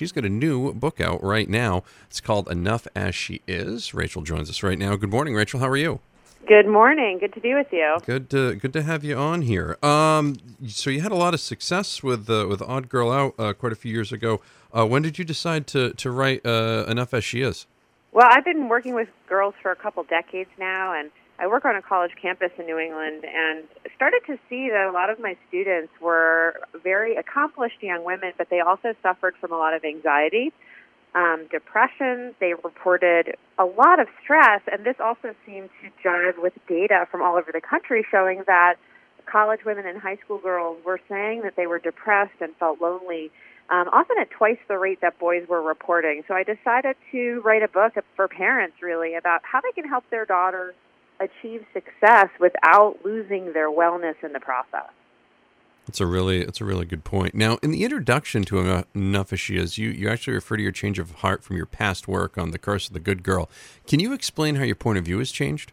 She's got a new book out right now. It's called Enough as She Is. Rachel joins us right now. Good morning, Rachel. How are you? Good morning. Good to be with you. Good to good to have you on here. Um, so you had a lot of success with uh, with Odd Girl Out uh, quite a few years ago. Uh, when did you decide to to write uh, Enough as She Is? Well, I've been working with girls for a couple decades now, and I work on a college campus in New England and started to see that a lot of my students were very accomplished young women, but they also suffered from a lot of anxiety, um, depression. They reported a lot of stress, and this also seemed to jive with data from all over the country showing that college women and high school girls were saying that they were depressed and felt lonely. Um, often at twice the rate that boys were reporting. So I decided to write a book for parents, really, about how they can help their daughters achieve success without losing their wellness in the process. It's a really it's a really good point. Now, in the introduction to Enough as She Is, you, you actually refer to your change of heart from your past work on the curse of the good girl. Can you explain how your point of view has changed?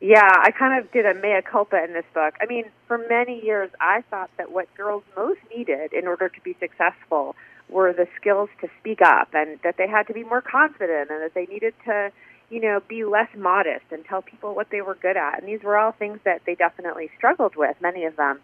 Yeah, I kind of did a mea culpa in this book. I mean, for many years, I thought that what girls most needed in order to be successful were the skills to speak up and that they had to be more confident and that they needed to you know, be less modest and tell people what they were good at. And these were all things that they definitely struggled with, many of them.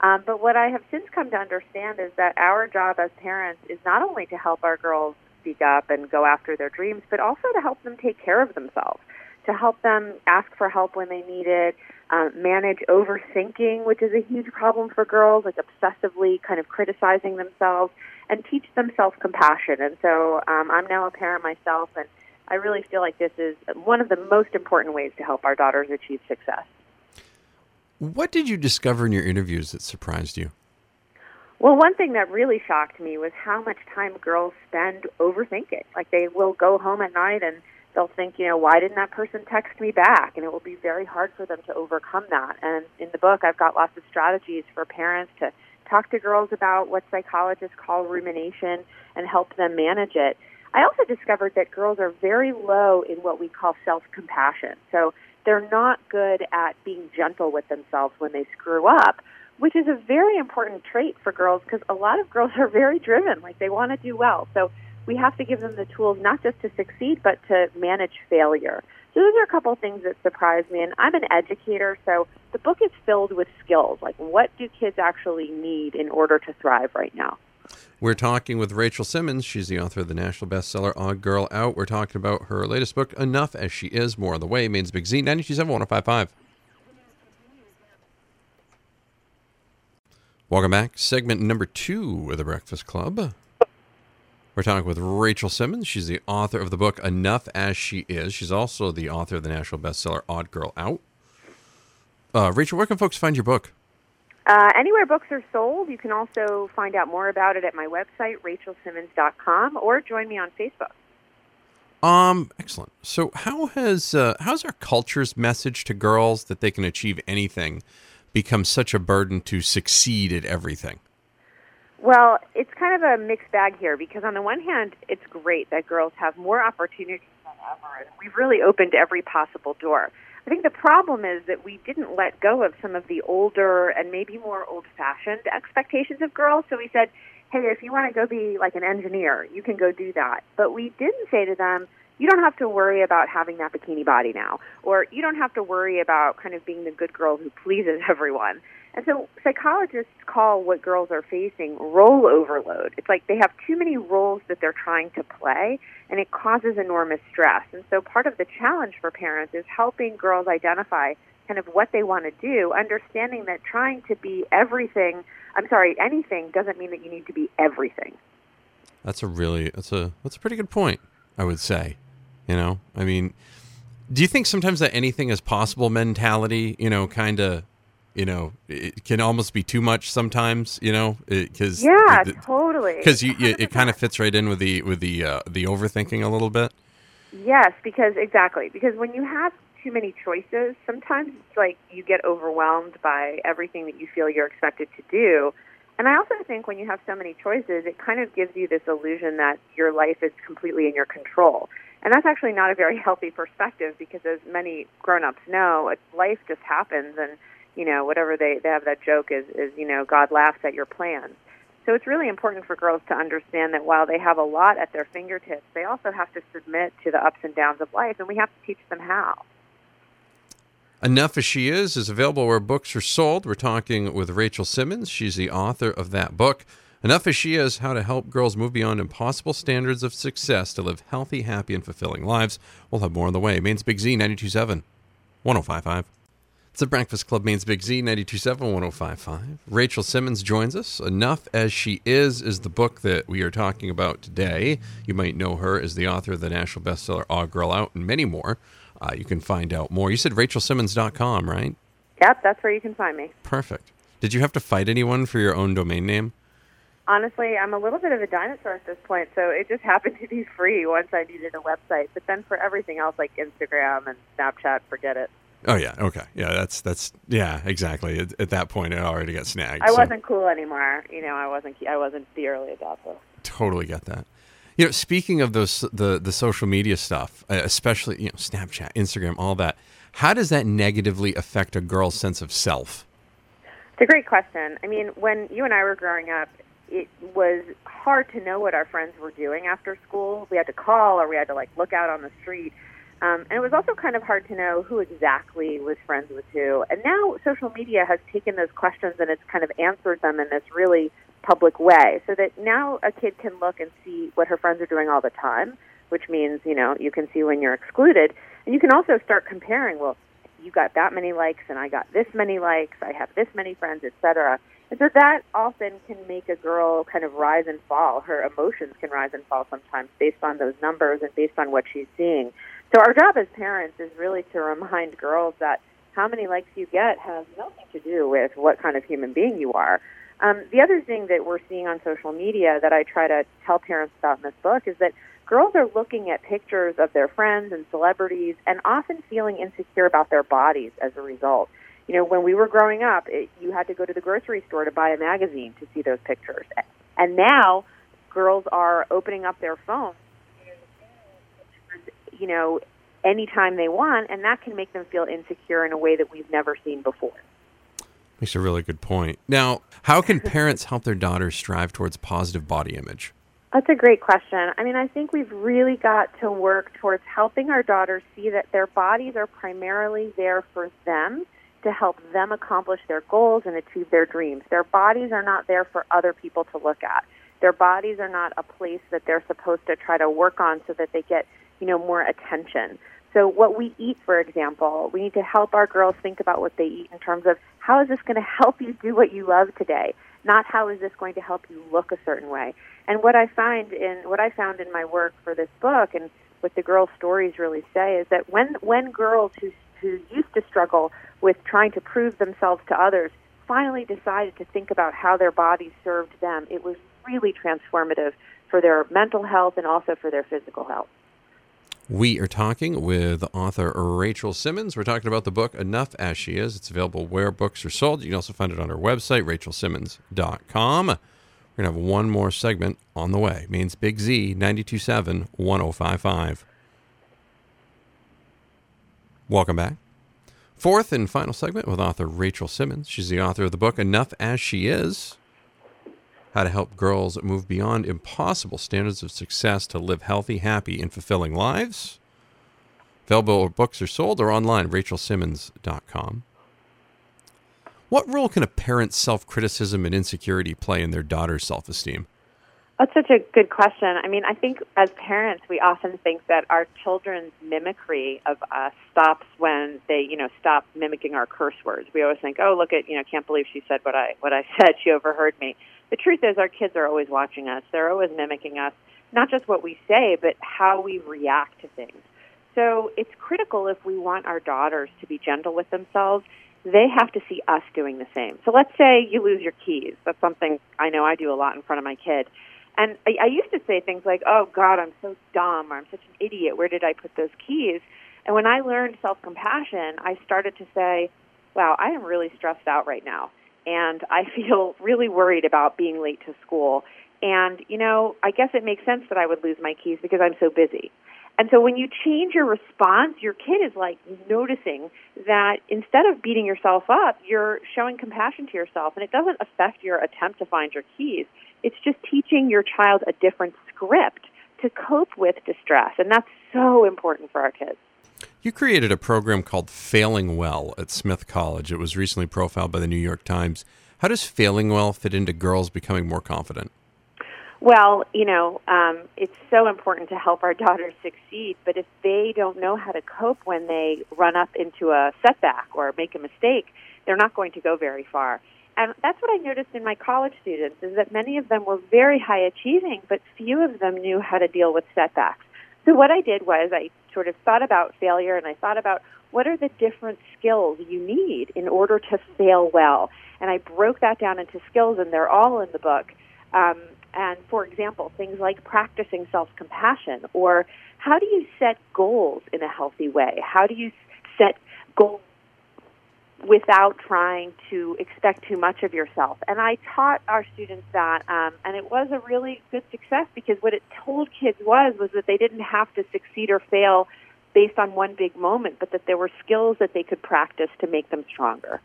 Um, but what I have since come to understand is that our job as parents is not only to help our girls speak up and go after their dreams, but also to help them take care of themselves, to help them ask for help when they need it, um, manage overthinking, which is a huge problem for girls, like obsessively kind of criticizing themselves, and teach them self compassion. And so um, I'm now a parent myself, and I really feel like this is one of the most important ways to help our daughters achieve success. What did you discover in your interviews that surprised you? Well, one thing that really shocked me was how much time girls spend overthinking. Like they will go home at night and they'll think, you know, why didn't that person text me back? And it will be very hard for them to overcome that. And in the book, I've got lots of strategies for parents to talk to girls about what psychologists call rumination and help them manage it. I also discovered that girls are very low in what we call self compassion. So they're not good at being gentle with themselves when they screw up, which is a very important trait for girls because a lot of girls are very driven, like they want to do well. So we have to give them the tools not just to succeed, but to manage failure. So those are a couple of things that surprised me. And I'm an educator, so the book is filled with skills. Like, what do kids actually need in order to thrive right now? We're talking with Rachel Simmons. She's the author of the national bestseller Odd Girl Out. We're talking about her latest book, Enough as She Is, More on the Way. Maine's Big Z, 927 1055. Welcome back. Segment number two of the Breakfast Club. We're talking with Rachel Simmons. She's the author of the book Enough as She Is. She's also the author of the national bestseller Odd Girl Out. Uh, Rachel, where can folks find your book? Uh, anywhere books are sold, you can also find out more about it at my website, rachelsimmons.com, or join me on Facebook. Um, excellent. So, how has uh, how's our culture's message to girls that they can achieve anything become such a burden to succeed at everything? Well, it's kind of a mixed bag here because on the one hand, it's great that girls have more opportunities than ever, and we've really opened every possible door. I think the problem is that we didn't let go of some of the older and maybe more old fashioned expectations of girls. So we said, hey, if you want to go be like an engineer, you can go do that. But we didn't say to them, you don't have to worry about having that bikini body now, or you don't have to worry about kind of being the good girl who pleases everyone. And so psychologists call what girls are facing role overload. It's like they have too many roles that they're trying to play, and it causes enormous stress. And so part of the challenge for parents is helping girls identify kind of what they want to do, understanding that trying to be everything, I'm sorry, anything doesn't mean that you need to be everything. That's a really that's a that's a pretty good point, I would say. You know, I mean, do you think sometimes that anything is possible mentality, you know, kind of you know it can almost be too much sometimes you know because yeah the, totally. because you, you, it kind of fits right in with the with the uh, the overthinking a little bit. Yes because exactly because when you have too many choices sometimes it's like you get overwhelmed by everything that you feel you're expected to do. And i also think when you have so many choices it kind of gives you this illusion that your life is completely in your control. And that's actually not a very healthy perspective because as many grown-ups know life just happens and you know, whatever they, they have that joke is, is, you know, God laughs at your plans. So it's really important for girls to understand that while they have a lot at their fingertips, they also have to submit to the ups and downs of life, and we have to teach them how. Enough as She Is is available where books are sold. We're talking with Rachel Simmons. She's the author of that book. Enough as She Is How to Help Girls Move Beyond Impossible Standards of Success to Live Healthy, Happy, and Fulfilling Lives. We'll have more on the way. Maine's Big Z 927 1055. The Breakfast Club Maine's Big Z 927 1055. Rachel Simmons joins us. Enough as She Is is the book that we are talking about today. You might know her as the author of the national bestseller Odd Girl Out and many more. Uh, you can find out more. You said rachelsimmons.com, right? Yep, that's where you can find me. Perfect. Did you have to fight anyone for your own domain name? Honestly, I'm a little bit of a dinosaur at this point, so it just happened to be free once I needed a website. But then for everything else, like Instagram and Snapchat, forget it. Oh yeah, okay, yeah, that's that's yeah, exactly. At, at that point, it already got snagged. I so- wasn't cool anymore. You know, I wasn't. I wasn't the early adopter. Totally get that. You know, speaking of those the the social media stuff, especially you know Snapchat, Instagram, all that. How does that negatively affect a girl's sense of self? It's a great question. I mean, when you and I were growing up, it was hard to know what our friends were doing after school. We had to call or we had to like look out on the street. Um, and it was also kind of hard to know who exactly was friends with who. And now social media has taken those questions and it's kind of answered them in this really public way so that now a kid can look and see what her friends are doing all the time, which means, you know, you can see when you're excluded. And you can also start comparing, well, you got that many likes and I got this many likes, I have this many friends, etc. And so that often can make a girl kind of rise and fall. Her emotions can rise and fall sometimes based on those numbers and based on what she's seeing. So our job as parents is really to remind girls that how many likes you get has nothing to do with what kind of human being you are. Um, the other thing that we're seeing on social media that I try to tell parents about in this book is that girls are looking at pictures of their friends and celebrities and often feeling insecure about their bodies as a result. You know, when we were growing up, it, you had to go to the grocery store to buy a magazine to see those pictures. And now girls are opening up their phones, you know, anytime they want, and that can make them feel insecure in a way that we've never seen before. Makes a really good point. Now, how can parents help their daughters strive towards positive body image? That's a great question. I mean, I think we've really got to work towards helping our daughters see that their bodies are primarily there for them to help them accomplish their goals and achieve their dreams. Their bodies are not there for other people to look at. Their bodies are not a place that they're supposed to try to work on so that they get, you know, more attention. So what we eat, for example, we need to help our girls think about what they eat in terms of how is this going to help you do what you love today, not how is this going to help you look a certain way. And what I find in what I found in my work for this book and what the girls' stories really say is that when when girls who who used to struggle with trying to prove themselves to others finally decided to think about how their bodies served them, it was really transformative for their mental health and also for their physical health. We are talking with author Rachel Simmons. We're talking about the book Enough as She Is. It's available where books are sold. You can also find it on our website, rachelsimmons.com. We're going to have one more segment on the way. It Means Big Z 927 1055. Welcome back. Fourth and final segment with author Rachel Simmons. She's the author of the book Enough as She Is How to Help Girls Move Beyond Impossible Standards of Success to Live Healthy, Happy, and Fulfilling Lives. Available books are sold or online, rachelsimmons.com. What role can a parent's self criticism and insecurity play in their daughter's self esteem? That's such a good question. I mean, I think as parents, we often think that our children's mimicry of us stops when they, you know, stop mimicking our curse words. We always think, "Oh, look at, you know, can't believe she said what I what I said. She overheard me." The truth is, our kids are always watching us. They're always mimicking us, not just what we say, but how we react to things. So it's critical if we want our daughters to be gentle with themselves they have to see us doing the same. So let's say you lose your keys. That's something I know I do a lot in front of my kid. And I, I used to say things like, oh, God, I'm so dumb, or I'm such an idiot. Where did I put those keys? And when I learned self compassion, I started to say, wow, I am really stressed out right now. And I feel really worried about being late to school. And, you know, I guess it makes sense that I would lose my keys because I'm so busy. And so when you change your response, your kid is like noticing that instead of beating yourself up, you're showing compassion to yourself. And it doesn't affect your attempt to find your keys. It's just teaching your child a different script to cope with distress. And that's so important for our kids. You created a program called Failing Well at Smith College. It was recently profiled by the New York Times. How does Failing Well fit into girls becoming more confident? Well, you know, um, it's so important to help our daughters succeed, but if they don't know how to cope when they run up into a setback or make a mistake, they're not going to go very far. And that's what I noticed in my college students is that many of them were very high achieving, but few of them knew how to deal with setbacks. So what I did was I sort of thought about failure and I thought about what are the different skills you need in order to fail well. And I broke that down into skills and they're all in the book. Um, and for example, things like practicing self compassion or how do you set goals in a healthy way? How do you set goals without trying to expect too much of yourself. And I taught our students that, um, and it was a really good success because what it told kids was was that they didn't have to succeed or fail based on one big moment, but that there were skills that they could practice to make them stronger.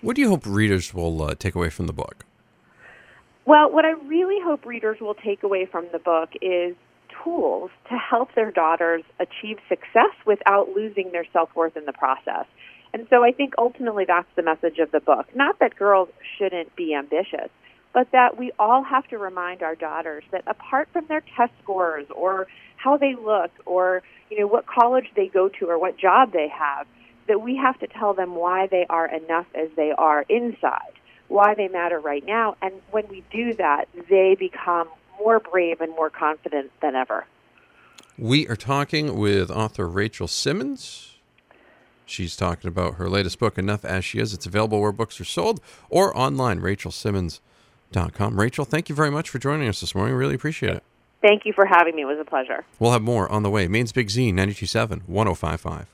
What do you hope readers will uh, take away from the book? Well, what I really hope readers will take away from the book is tools to help their daughters achieve success without losing their self worth in the process. And so I think ultimately that's the message of the book. Not that girls shouldn't be ambitious, but that we all have to remind our daughters that apart from their test scores or how they look or you know what college they go to or what job they have, that we have to tell them why they are enough as they are inside, why they matter right now, and when we do that, they become more brave and more confident than ever. We are talking with author Rachel Simmons. She's talking about her latest book, Enough As She Is. It's available where books are sold or online, rachelsimmons.com. Rachel, thank you very much for joining us this morning. Really appreciate it. Thank you for having me. It was a pleasure. We'll have more on the way. Maine's Big Z, 927 1055.